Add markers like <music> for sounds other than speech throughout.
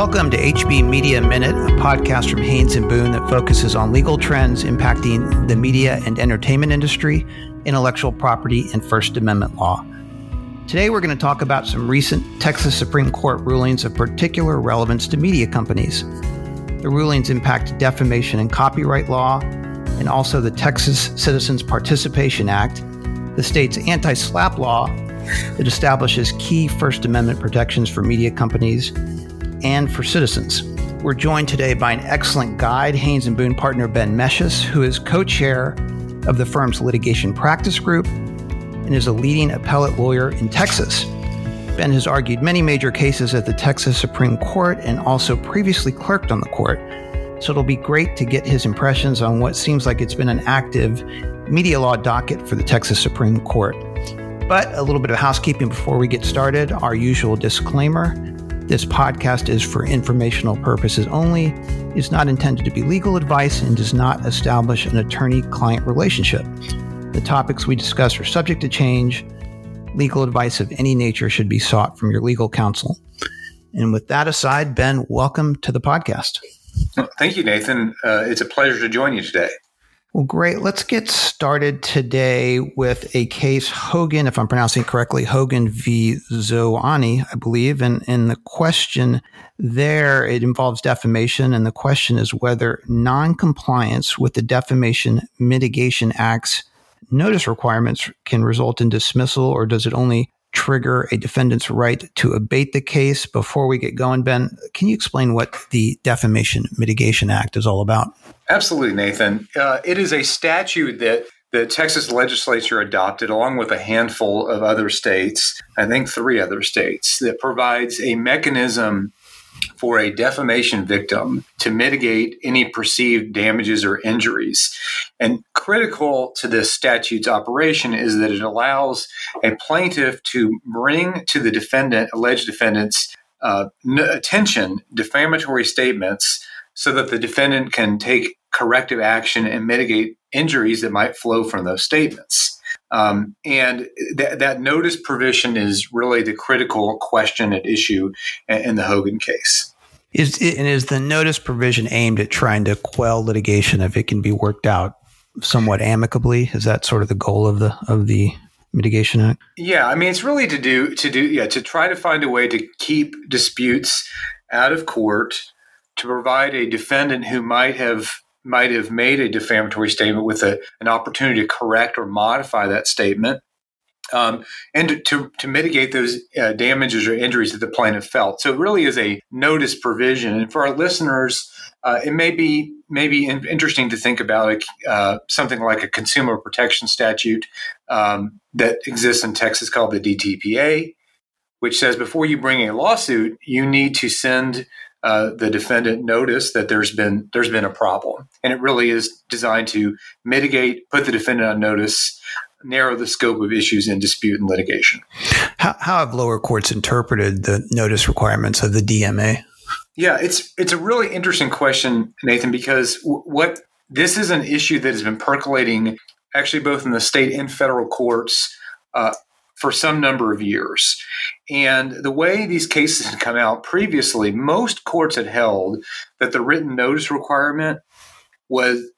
Welcome to HB Media Minute, a podcast from Haynes and Boone that focuses on legal trends impacting the media and entertainment industry, intellectual property, and First Amendment law. Today, we're going to talk about some recent Texas Supreme Court rulings of particular relevance to media companies. The rulings impact defamation and copyright law, and also the Texas Citizens Participation Act, the state's anti SLAPP law that establishes key First Amendment protections for media companies and for citizens. We're joined today by an excellent guide, Haynes and Boone partner Ben Mesches, who is co-chair of the firm's litigation practice group and is a leading appellate lawyer in Texas. Ben has argued many major cases at the Texas Supreme Court and also previously clerked on the court. So it'll be great to get his impressions on what seems like it's been an active media law docket for the Texas Supreme Court. But a little bit of housekeeping before we get started. Our usual disclaimer this podcast is for informational purposes only, is not intended to be legal advice, and does not establish an attorney client relationship. The topics we discuss are subject to change. Legal advice of any nature should be sought from your legal counsel. And with that aside, Ben, welcome to the podcast. Thank you, Nathan. Uh, it's a pleasure to join you today. Well, great. Let's get started today with a case, Hogan, if I'm pronouncing it correctly, Hogan v. Zoanni, I believe. And, and the question there, it involves defamation. And the question is whether noncompliance with the Defamation Mitigation Act's notice requirements can result in dismissal, or does it only trigger a defendant's right to abate the case? Before we get going, Ben, can you explain what the Defamation Mitigation Act is all about? Absolutely, Nathan. Uh, it is a statute that the Texas legislature adopted along with a handful of other states, I think three other states, that provides a mechanism for a defamation victim to mitigate any perceived damages or injuries. And critical to this statute's operation is that it allows a plaintiff to bring to the defendant, alleged defendant's uh, attention, defamatory statements so that the defendant can take corrective action and mitigate injuries that might flow from those statements. Um, and th- that notice provision is really the critical question at issue in, in the Hogan case. Is it, and is the notice provision aimed at trying to quell litigation if it can be worked out somewhat amicably? Is that sort of the goal of the of the mitigation act? Yeah, I mean it's really to do to do yeah to try to find a way to keep disputes out of court to provide a defendant who might have might have made a defamatory statement with a, an opportunity to correct or modify that statement um, and to, to mitigate those uh, damages or injuries that the plaintiff felt. So it really is a notice provision. And for our listeners, uh, it may be maybe in, interesting to think about uh, something like a consumer protection statute um, that exists in Texas called the DTPA, which says before you bring a lawsuit, you need to send uh, the defendant notice that there's been there's been a problem, and it really is designed to mitigate, put the defendant on notice, narrow the scope of issues in dispute and litigation. How, how have lower courts interpreted the notice requirements of the DMA? Yeah, it's it's a really interesting question, Nathan, because w- what this is an issue that has been percolating actually both in the state and federal courts uh, for some number of years. And the way these cases had come out previously, most courts had held that the written notice requirement was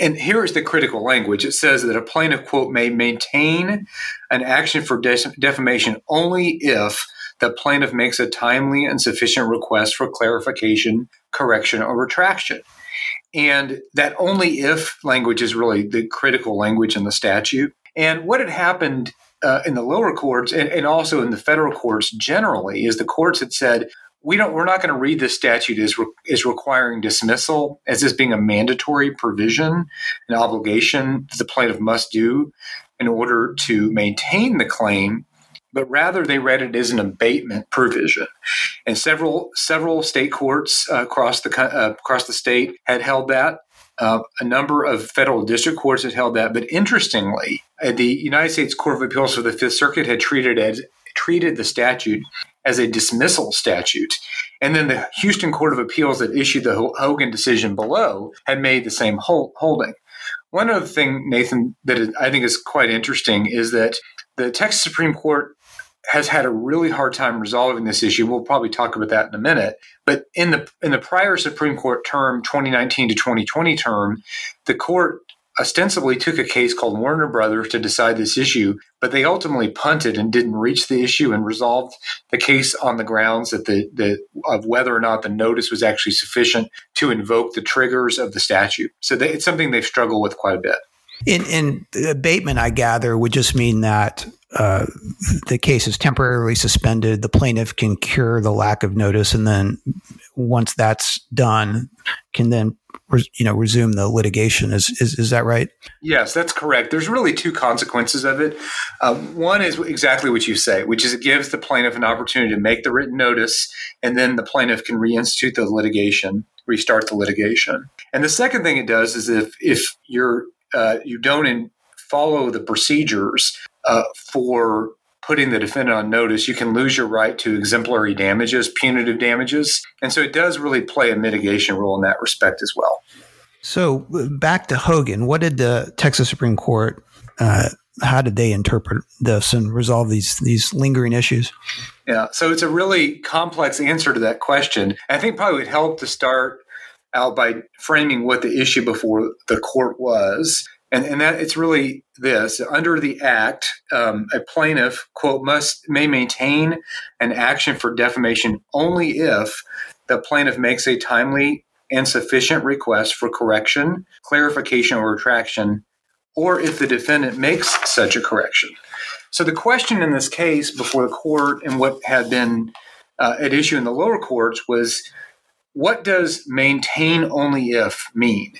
and here is the critical language. It says that a plaintiff, quote, may maintain an action for defamation only if the plaintiff makes a timely and sufficient request for clarification, correction, or retraction. And that only if language is really the critical language in the statute. And what had happened uh, in the lower courts and, and also in the federal courts generally is the courts had said we don't we're not going to read this statute as re- as requiring dismissal as this being a mandatory provision an obligation that the plaintiff must do in order to maintain the claim but rather they read it as an abatement provision. And several several state courts uh, across the uh, across the state had held that uh, a number of federal district courts had held that, but interestingly, uh, the United States Court of Appeals for the Fifth Circuit had treated as treated the statute as a dismissal statute. And then the Houston Court of Appeals that issued the Hogan decision below had made the same holding. One other thing, Nathan, that I think is quite interesting is that the Texas Supreme Court has had a really hard time resolving this issue. We'll probably talk about that in a minute. But in the in the prior Supreme Court term, 2019 to 2020 term, the court ostensibly took a case called Warner Brothers to decide this issue, but they ultimately punted and didn't reach the issue and resolved the case on the grounds that the, the of whether or not the notice was actually sufficient to invoke the triggers of the statute. So they, it's something they've struggled with quite a bit. In, in abatement, I gather, would just mean that uh, the case is temporarily suspended. The plaintiff can cure the lack of notice, and then once that's done, can then you know resume the litigation. Is, is is that right? Yes, that's correct. There's really two consequences of it. Uh, one is exactly what you say, which is it gives the plaintiff an opportunity to make the written notice, and then the plaintiff can reinstitute the litigation, restart the litigation. And the second thing it does is if if you're uh, you don't in, follow the procedures uh, for putting the defendant on notice, you can lose your right to exemplary damages, punitive damages. And so it does really play a mitigation role in that respect as well. So back to Hogan, what did the Texas Supreme Court, uh, how did they interpret this and resolve these these lingering issues? Yeah, so it's a really complex answer to that question. I think probably would help to start out by framing what the issue before the court was. And, and that it's really this under the act, um, a plaintiff quote must may maintain an action for defamation only if the plaintiff makes a timely and sufficient request for correction, clarification, or retraction, or if the defendant makes such a correction. So the question in this case before the court and what had been uh, at issue in the lower courts was what does maintain only if mean?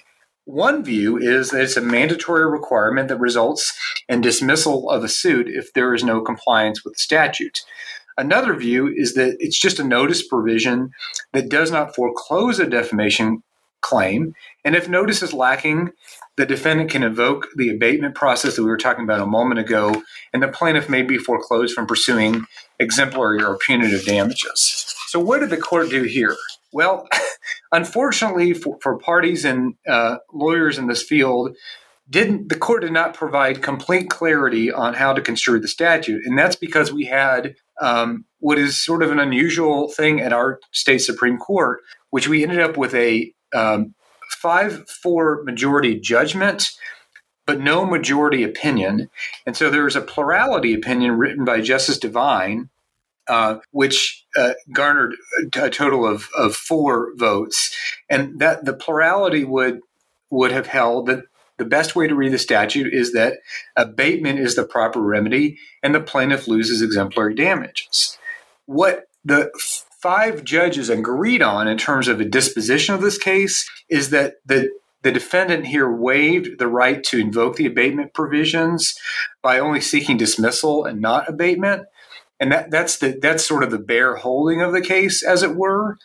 One view is that it's a mandatory requirement that results in dismissal of a suit if there is no compliance with the statute. Another view is that it's just a notice provision that does not foreclose a defamation claim. And if notice is lacking, the defendant can invoke the abatement process that we were talking about a moment ago, and the plaintiff may be foreclosed from pursuing exemplary or punitive damages. So, what did the court do here? Well, <laughs> unfortunately for, for parties and uh, lawyers in this field, didn't the court did not provide complete clarity on how to construe the statute, and that's because we had um, what is sort of an unusual thing at our state supreme court, which we ended up with a um, five-four majority judgment but no majority opinion. And so there was a plurality opinion written by Justice Devine uh, which uh, garnered a total of, of four votes, and that the plurality would would have held that the best way to read the statute is that abatement is the proper remedy, and the plaintiff loses exemplary damages. What the five judges agreed on in terms of a disposition of this case is that the the defendant here waived the right to invoke the abatement provisions by only seeking dismissal and not abatement and that that's the that's sort of the bare holding of the case, as it were.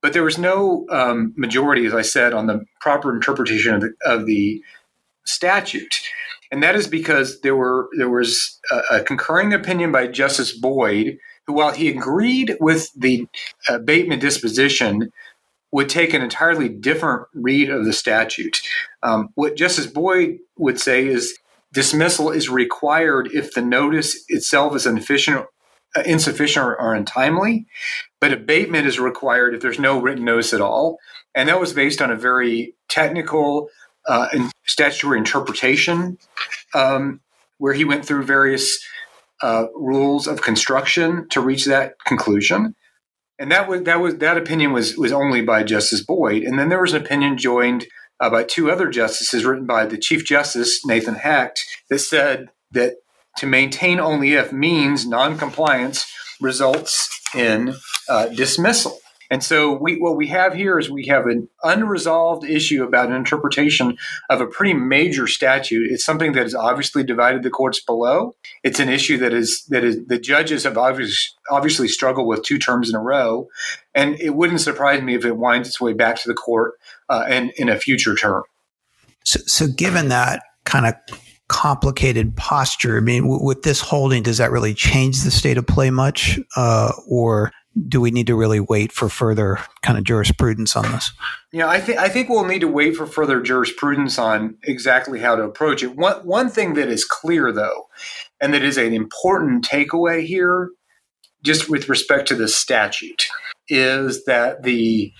But there was no um, majority, as I said, on the proper interpretation of the, of the statute, and that is because there were there was a, a concurring opinion by Justice Boyd, who, while he agreed with the abatement disposition, would take an entirely different read of the statute. Um, what Justice Boyd would say is dismissal is required if the notice itself is inefficient uh, insufficient or, or untimely, but abatement is required if there's no written notice at all. And that was based on a very technical uh, statutory interpretation, um, where he went through various uh, rules of construction to reach that conclusion. And that was that was that opinion was was only by Justice Boyd. And then there was an opinion joined uh, by two other justices, written by the Chief Justice Nathan Hecht, that said that to maintain only if means noncompliance results in uh, dismissal. And so we, what we have here is we have an unresolved issue about an interpretation of a pretty major statute. It's something that has obviously divided the courts below. It's an issue that is that is the judges have obviously obviously struggled with two terms in a row, and it wouldn't surprise me if it winds its way back to the court uh, and in a future term. So, so given that kind of complicated posture. I mean, w- with this holding, does that really change the state of play much, uh, or do we need to really wait for further kind of jurisprudence on this? Yeah, I think I think we'll need to wait for further jurisprudence on exactly how to approach it. One one thing that is clear though, and that is an important takeaway here, just with respect to the statute, is that the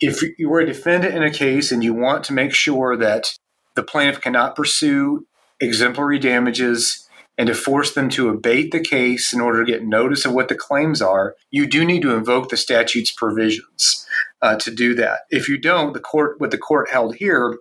if you were a defendant in a case and you want to make sure that the plaintiff cannot pursue exemplary damages and to force them to abate the case in order to get notice of what the claims are, you do need to invoke the statute's provisions uh, to do that. If you don't, the court, what the court held here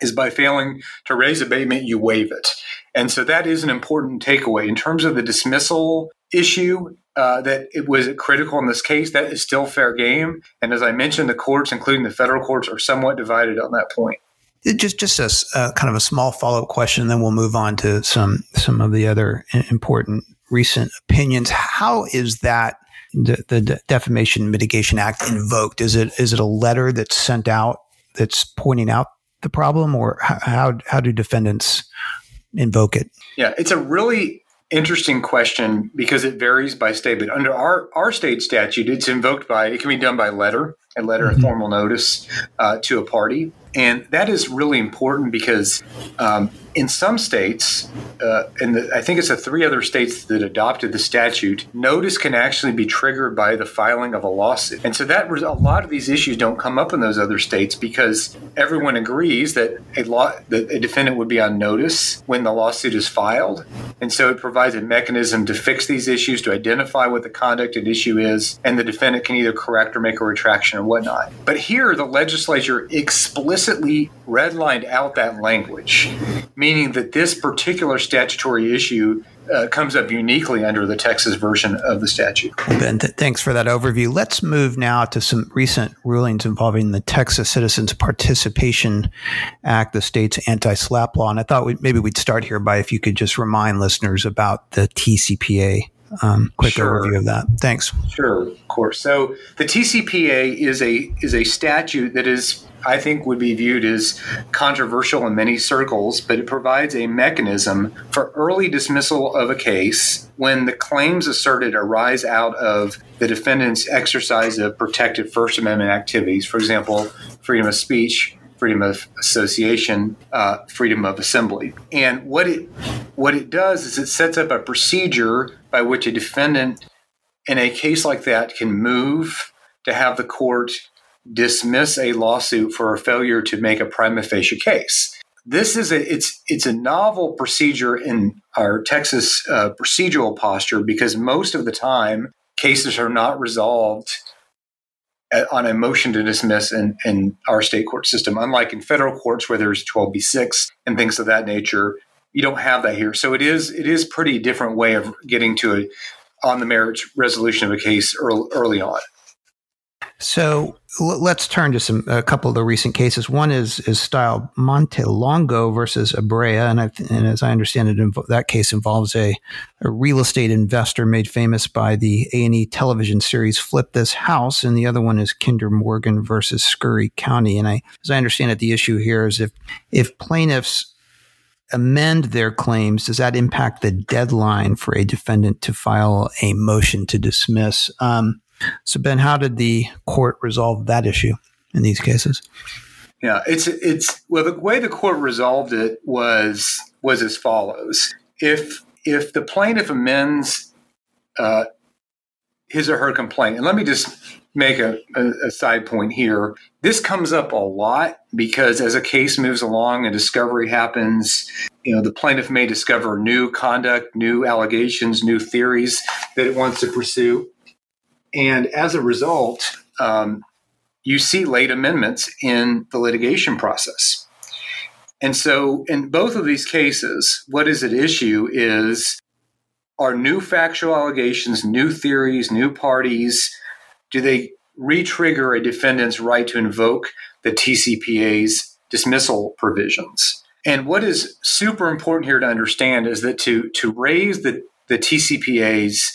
is by failing to raise abatement, you waive it. And so that is an important takeaway. In terms of the dismissal issue, uh, that it was critical in this case, that is still fair game. And as I mentioned, the courts, including the federal courts, are somewhat divided on that point. It just just a uh, kind of a small follow up question, then we'll move on to some some of the other important recent opinions. How is that the, the Defamation Mitigation Act invoked? Is it is it a letter that's sent out that's pointing out the problem, or how how do defendants invoke it? Yeah, it's a really interesting question because it varies by state. But under our our state statute, it's invoked by it can be done by letter, a letter mm-hmm. of formal notice uh, to a party, and that is really important because um, in some states, uh, and I think it's the three other states that adopted the statute, notice can actually be triggered by the filing of a lawsuit. And so that a lot of these issues don't come up in those other states because everyone agrees that a law that a defendant would be on notice when the lawsuit is filed. And so it provides a mechanism to fix these issues, to identify what the conduct at issue is, and the defendant can either correct or make a retraction or whatnot. But here the legislature explicitly redlined out that language meaning that this particular statutory issue uh, comes up uniquely under the Texas version of the statute. Ben, th- thanks for that overview. Let's move now to some recent rulings involving the Texas Citizens Participation Act, the state's anti SLAPP law. And I thought we, maybe we'd start here by if you could just remind listeners about the TCPA. Um, quick sure. overview of that. Thanks. Sure, of course. So the TCPA is a is a statute that is I think would be viewed as controversial in many circles, but it provides a mechanism for early dismissal of a case when the claims asserted arise out of the defendant's exercise of protected First Amendment activities. For example, freedom of speech, freedom of association, uh, freedom of assembly. And what it what it does is it sets up a procedure by which a defendant in a case like that can move to have the court dismiss a lawsuit for a failure to make a prima facie case. This is a it's it's a novel procedure in our Texas uh, procedural posture because most of the time cases are not resolved on a motion to dismiss in, in our state court system. Unlike in federal courts where there's 12b6 and things of that nature, you don't have that here. So it is it is pretty different way of getting to a on the merits resolution of a case early, early on. So let's turn to some a couple of the recent cases. One is is style Montelongo versus Abrea, and, and as I understand it, that case involves a, a, real estate investor made famous by the A and E television series "Flip This House," and the other one is Kinder Morgan versus Scurry County. And I, as I understand it, the issue here is if if plaintiffs amend their claims, does that impact the deadline for a defendant to file a motion to dismiss? Um, so, Ben, how did the court resolve that issue in these cases? Yeah, it's it's well the way the court resolved it was was as follows: if if the plaintiff amends uh, his or her complaint, and let me just make a, a, side point here. This comes up a lot because as a case moves along and discovery happens, you know, the plaintiff may discover new conduct, new allegations, new theories that it wants to pursue. And as a result, um, you see late amendments in the litigation process. And so, in both of these cases, what is at issue is are new factual allegations, new theories, new parties, do they re-trigger a defendant's right to invoke the TCPA's dismissal provisions? And what is super important here to understand is that to, to raise the, the TCPA's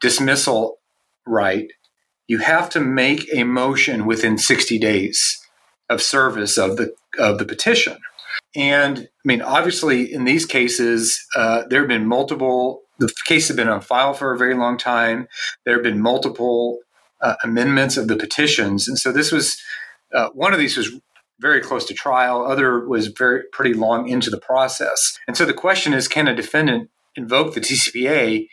dismissal right, you have to make a motion within 60 days of service of the of the petition. And I mean, obviously, in these cases, uh, there have been multiple. The case has been on file for a very long time. There have been multiple uh, amendments of the petitions, and so this was uh, one of these was very close to trial. Other was very pretty long into the process. And so the question is, can a defendant invoke the TCPA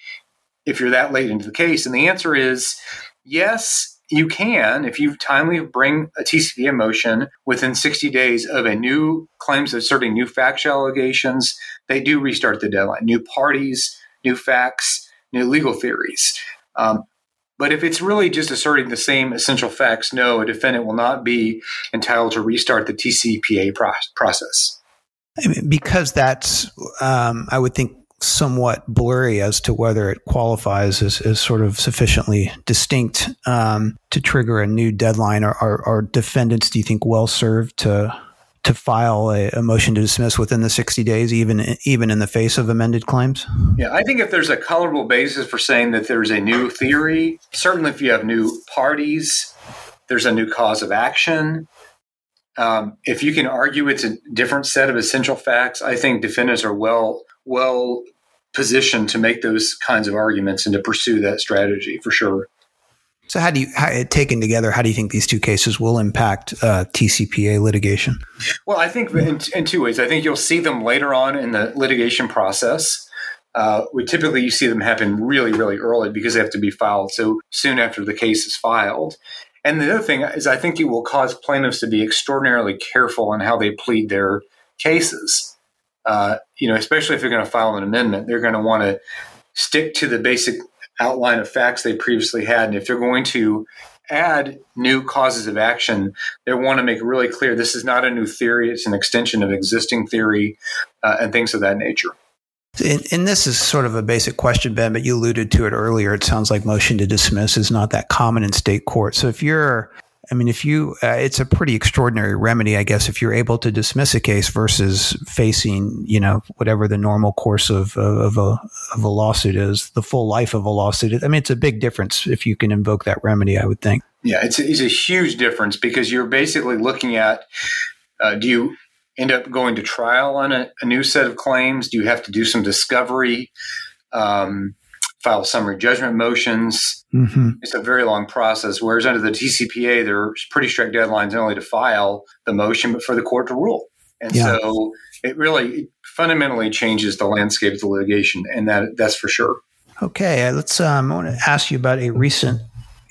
if you're that late into the case? And the answer is yes, you can if you timely bring a TCPA motion within 60 days of a new claims asserting new factual allegations. They do restart the deadline. New parties, new facts, new legal theories. Um, but if it's really just asserting the same essential facts, no, a defendant will not be entitled to restart the TCPA pro- process. Because that's, um, I would think, somewhat blurry as to whether it qualifies as, as sort of sufficiently distinct um, to trigger a new deadline. Are, are, are, defendants, do you think, well served to to file a, a, motion to dismiss within the 60 days, even even in the face of amended claims? Yeah, I think if there's a colorable basis for saying that there's a new theory, certainly if you have new parties, there's a new cause of action. Um, if you can argue it's a different set of essential facts, I think defendants are well well positioned to make those kinds of arguments and to pursue that strategy for sure. So, how do you, how, taken together, how do you think these two cases will impact uh, TCPA litigation? Well, I think in, in, two ways. I think you'll see them later on in the litigation process. Uh, we typically you see them happen really, really early because they have to be filed so soon after the case is filed. And the other thing is, I think it will cause plaintiffs to be extraordinarily careful on how they plead their cases. Uh, you know, especially if they're going to file an amendment, they're going to want to stick to the basic outline of facts they previously had. And if they're going to add new causes of action, they want to make really clear this is not a new theory, it's an extension of existing theory uh, and things of that nature. And, and, this is sort of a basic question, Ben, but you alluded to it earlier. It sounds like motion to dismiss is not that common in state court. So if you're I mean, if you, uh, it's a pretty extraordinary remedy, I guess, if you're able to dismiss a case versus facing, you know, whatever the normal course of, of, a, of a lawsuit is, the full life of a lawsuit. I mean, it's a big difference if you can invoke that remedy, I would think. Yeah, it's a, it's a huge difference because you're basically looking at uh, do you end up going to trial on a, a, new set of claims? Do you have to do some discovery? Um, file summary judgment motions. Mm-hmm. It's a very long process. Whereas under the TCPA, there's pretty strict deadlines not only to file the motion, but for the court to rule. And yeah. so it really fundamentally changes the landscape of the litigation, and that that's for sure. Okay, uh, let's. Um, I want to ask you about a recent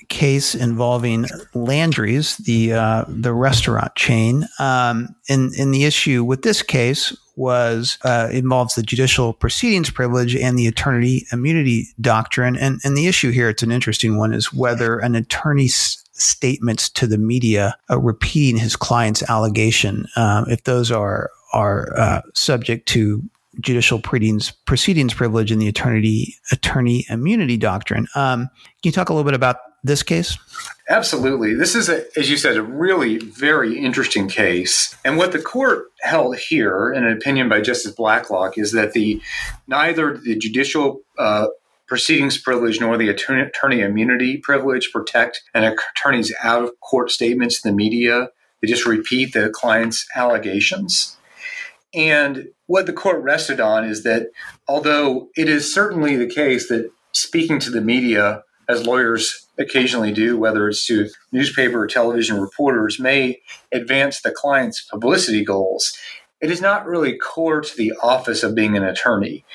case involving Landry's, the uh, the restaurant chain. Um, and, and the issue with this case was uh, involves the judicial proceedings privilege and the attorney immunity doctrine. And, and the issue here, it's an interesting one, is whether an attorney's statements to the media uh, repeating his client's allegation, uh, if those are are uh, subject to judicial proceedings, proceedings privilege and the attorney attorney immunity doctrine. Um, can you talk a little bit about this case? Absolutely. This is, a, as you said, a really very interesting case. And what the court held here, in an opinion by Justice Blacklock, is that the neither the judicial uh, proceedings privilege nor the attorney, attorney immunity privilege protect an attorney's out of court statements to the media. They just repeat the client's allegations. And what the court rested on is that although it is certainly the case that speaking to the media as lawyers occasionally do, whether it's to newspaper or television reporters, may advance the client's publicity goals. It is not really core to the office of being an attorney.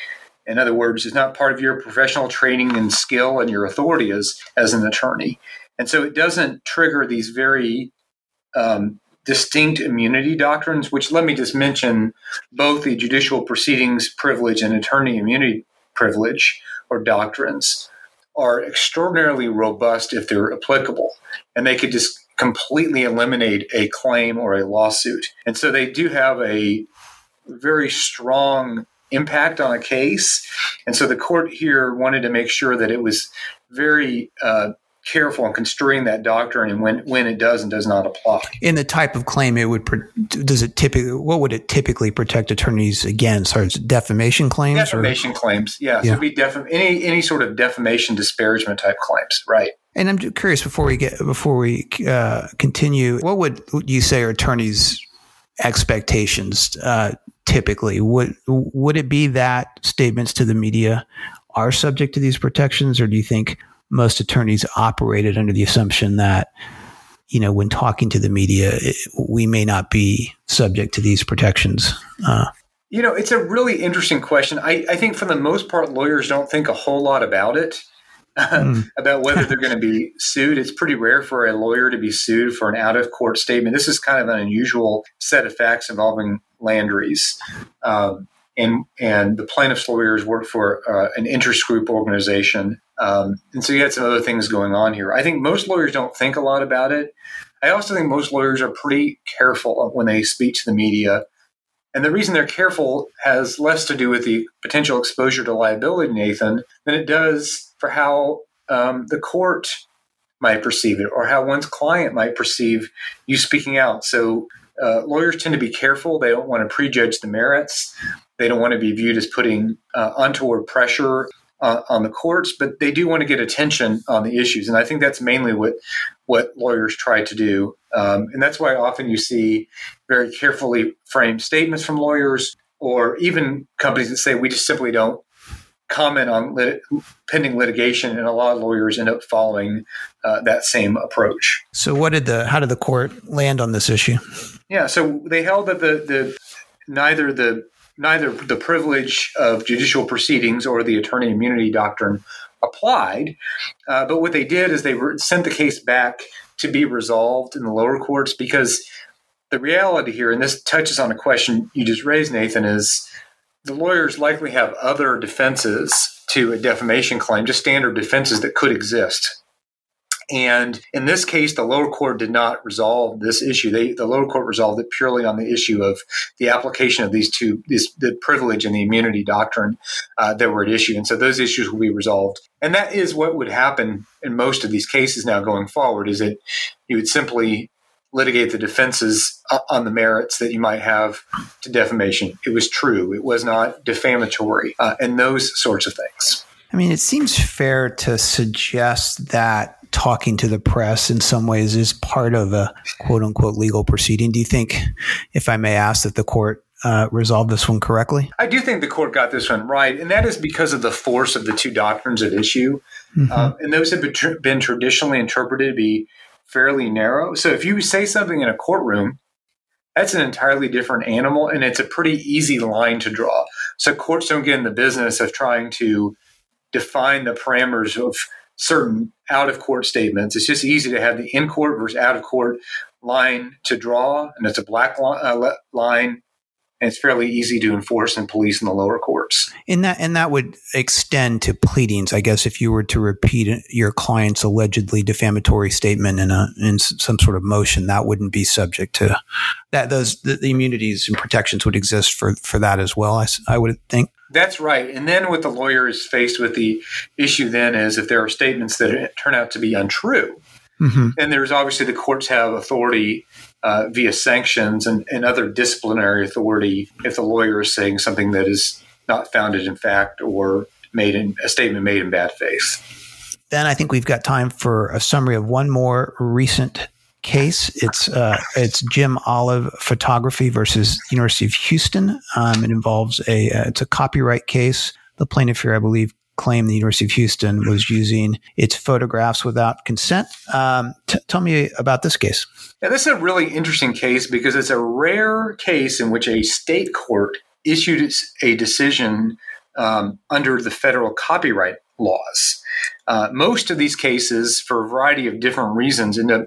In other words, it's not part of your professional training and skill and your authority as, as an attorney. And so it doesn't trigger these very um, distinct immunity doctrines, which let me just mention both the judicial proceedings privilege and attorney immunity privilege or doctrines are extraordinarily robust if they're applicable, and they could just completely eliminate a claim or a lawsuit. And so they do have a very strong impact on a case. And so the court here wanted to make sure that it was very uh, careful in construing that doctrine and when when it does and does not apply. In the type of claim, it would does it typically what would it typically protect attorneys against? Are defamation claims? Defamation or? claims, yeah. yeah. So be def- any any sort of defamation, disparagement type claims, right? And I'm curious before we get before we uh, continue, what would you say are attorneys' expectations uh, typically? Would would it be that statements to the media are subject to these protections, or do you think most attorneys operated under the assumption that you know when talking to the media it, we may not be subject to these protections uh, You know, it's a really interesting question. I, I think for the most part, lawyers don't think a whole lot about it. <laughs> Mm. about whether <laughs> they're going to be sued. It's pretty rare for a lawyer to be sued for an out of court statement. This is kind of an unusual set of facts involving Landry's. Um, and, and the plaintiff's lawyers work for uh, an interest group organization. Um, and so you had some other things going on here. I think most lawyers don't think a lot about it. I also think most lawyers are pretty careful when they speak to the media. And the reason they're careful has less to do with the potential exposure to liability, Nathan, than it does for how um, the court might perceive it or how one's client might perceive you speaking out. So uh, lawyers tend to be careful. They don't want to prejudge the merits. They don't want to be viewed as putting uh, untoward pressure uh, on the courts, but they do want to get attention on the issues. And I think that's mainly what what lawyers try to do. Um, and that's why often you see very carefully framed statements from lawyers or even companies that say we just simply don't comment on lit- pending litigation, and a lot of lawyers end up following uh, that same approach. So, what did the how did the court land on this issue? Yeah, so they held that the the neither the neither the privilege of judicial proceedings or the attorney immunity doctrine applied, uh, but what they did is they re- sent the case back to be resolved in the lower courts because the reality here, and this touches on a question you just raised, Nathan, is the lawyers likely have other defenses to a defamation claim, just standard defenses that could exist. And in this case, the lower court did not resolve this issue. They, the lower court resolved it purely on the issue of the application of these two, this, the privilege and the immunity doctrine uh, that were at issue. And so those issues will be resolved. And that is what would happen in most of these cases now going forward. Is that you would simply litigate the defenses on the merits that you might have to defamation. It was true. It was not defamatory, uh, and those sorts of things. I mean, it seems fair to suggest that talking to the press in some ways is part of a quote unquote legal proceeding. Do you think, if I may ask, that the court uh, resolved this one correctly? I do think the court got this one right, and that is because of the force of the two doctrines at issue. Mm-hmm. Uh, and those have been, tr- been traditionally interpreted to be fairly narrow. So if you say something in a courtroom, that's an entirely different animal, and it's a pretty easy line to draw. So courts don't get in the business of trying to define the parameters of certain out of court statements. It's just easy to have the in court versus out of court line to draw, and it's a black uh, line and it's fairly easy to enforce and police in the lower courts. And that and that would extend to pleadings, I guess. If you were to repeat your client's allegedly defamatory statement in a in some sort of motion, that wouldn't be subject to that. Those the, the immunities and protections would exist for for that as well. I, I would think. That's right. And then what the lawyer is faced with the issue then is if there are statements that turn out to be untrue. Mm-hmm. And there's obviously the courts have authority uh, via sanctions and, and other disciplinary authority if the lawyer is saying something that is not founded in fact or made in a statement made in bad faith. Then I think we've got time for a summary of one more recent case. It's uh, it's Jim Olive Photography versus University of Houston. Um, it involves a uh, it's a copyright case. The plaintiff here, I believe, claimed the University of Houston was using its photographs without consent. Um, t- tell me about this case. Yeah, this is a really interesting case because it's a rare case in which a state court issued a decision um, under the federal copyright laws. Uh, most of these cases, for a variety of different reasons, end up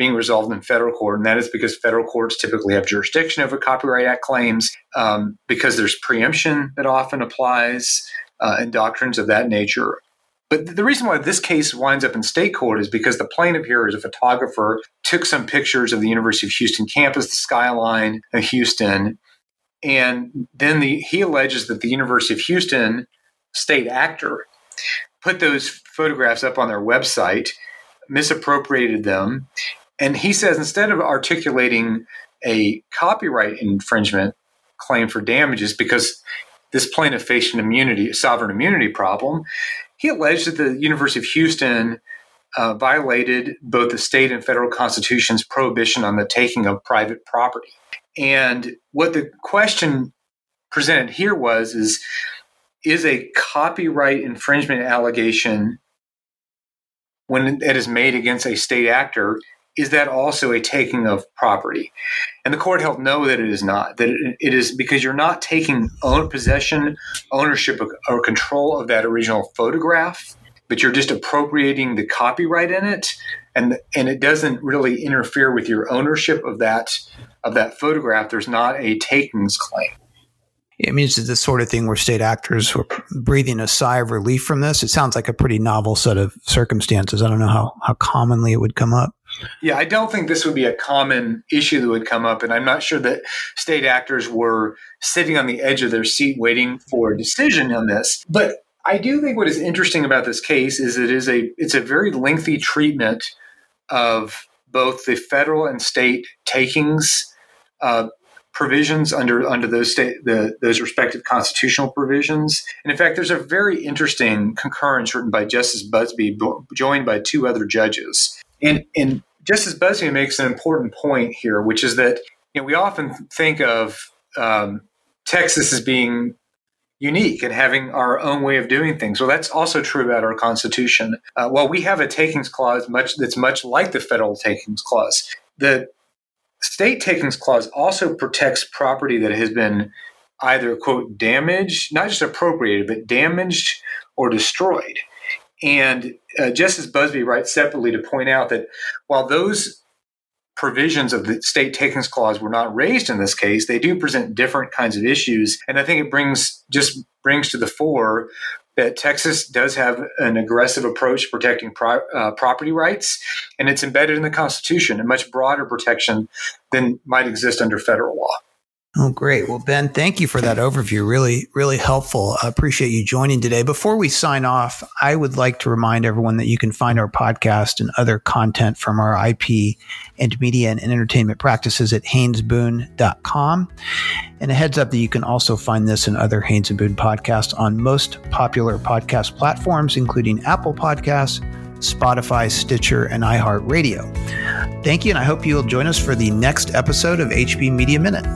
being resolved in federal court, and that is because federal courts typically have jurisdiction over Copyright Act claims um, because there's preemption that often applies uh, and doctrines of that nature. But the reason why this case winds up in state court is because the plaintiff here is a photographer, took some pictures of the University of Houston campus, the skyline of Houston, and then the, he alleges that the University of Houston state actor put those photographs up on their website, misappropriated them, and he says instead of articulating a copyright infringement claim for damages because this plaintiff faced an immunity, sovereign immunity problem, he alleged that the University of Houston uh, violated both the state and federal constitution's prohibition on the taking of private property. And what the question presented here was is is a copyright infringement allegation when it is made against a state actor is that also a taking of property? And the court held no, that it is not. That it is because you're not taking own possession, ownership, or control of that original photograph, but you're just appropriating the copyright in it, and and it doesn't really interfere with your ownership of that of that photograph. There's not a takings claim. It means it's the sort of thing where state actors were breathing a sigh of relief from this. It sounds like a pretty novel set of circumstances. I don't know how, how commonly it would come up. Yeah, I don't think this would be a common issue that would come up. And I'm not sure that state actors were sitting on the edge of their seat waiting for a decision on this. But I do think what is interesting about this case is it is a it's a very lengthy treatment of both the federal and state takings uh, provisions under under those state the, those respective constitutional provisions. And in fact, there's a very interesting concurrence written by Justice Busby, joined by two other judges. And and Justice Busby makes an important point here, which is that you know, we often think of um, Texas as being unique and having our own way of doing things. Well, that's also true about our Constitution. Uh, while we have a takings clause much that's much like the federal takings clause, the state takings clause also protects property that has been either quote damaged, not just appropriated, but damaged or destroyed. And uh, Justice Busby writes separately to point out that while those provisions of the state takings clause were not raised in this case, they do present different kinds of issues. And I think it brings just brings to the fore that Texas does have an aggressive approach to protecting pro- uh, property rights, and it's embedded in the Constitution, a much broader protection than might exist under federal law. Oh, great. Well, Ben, thank you for that overview. Really, really helpful. I appreciate you joining today. Before we sign off, I would like to remind everyone that you can find our podcast and other content from our IP and media and entertainment practices at haynesboone.com. And a heads up that you can also find this and other Haynes and Boone podcasts on most popular podcast platforms, including Apple Podcasts, Spotify, Stitcher, and iHeartRadio. Thank you, and I hope you'll join us for the next episode of HB Media Minute.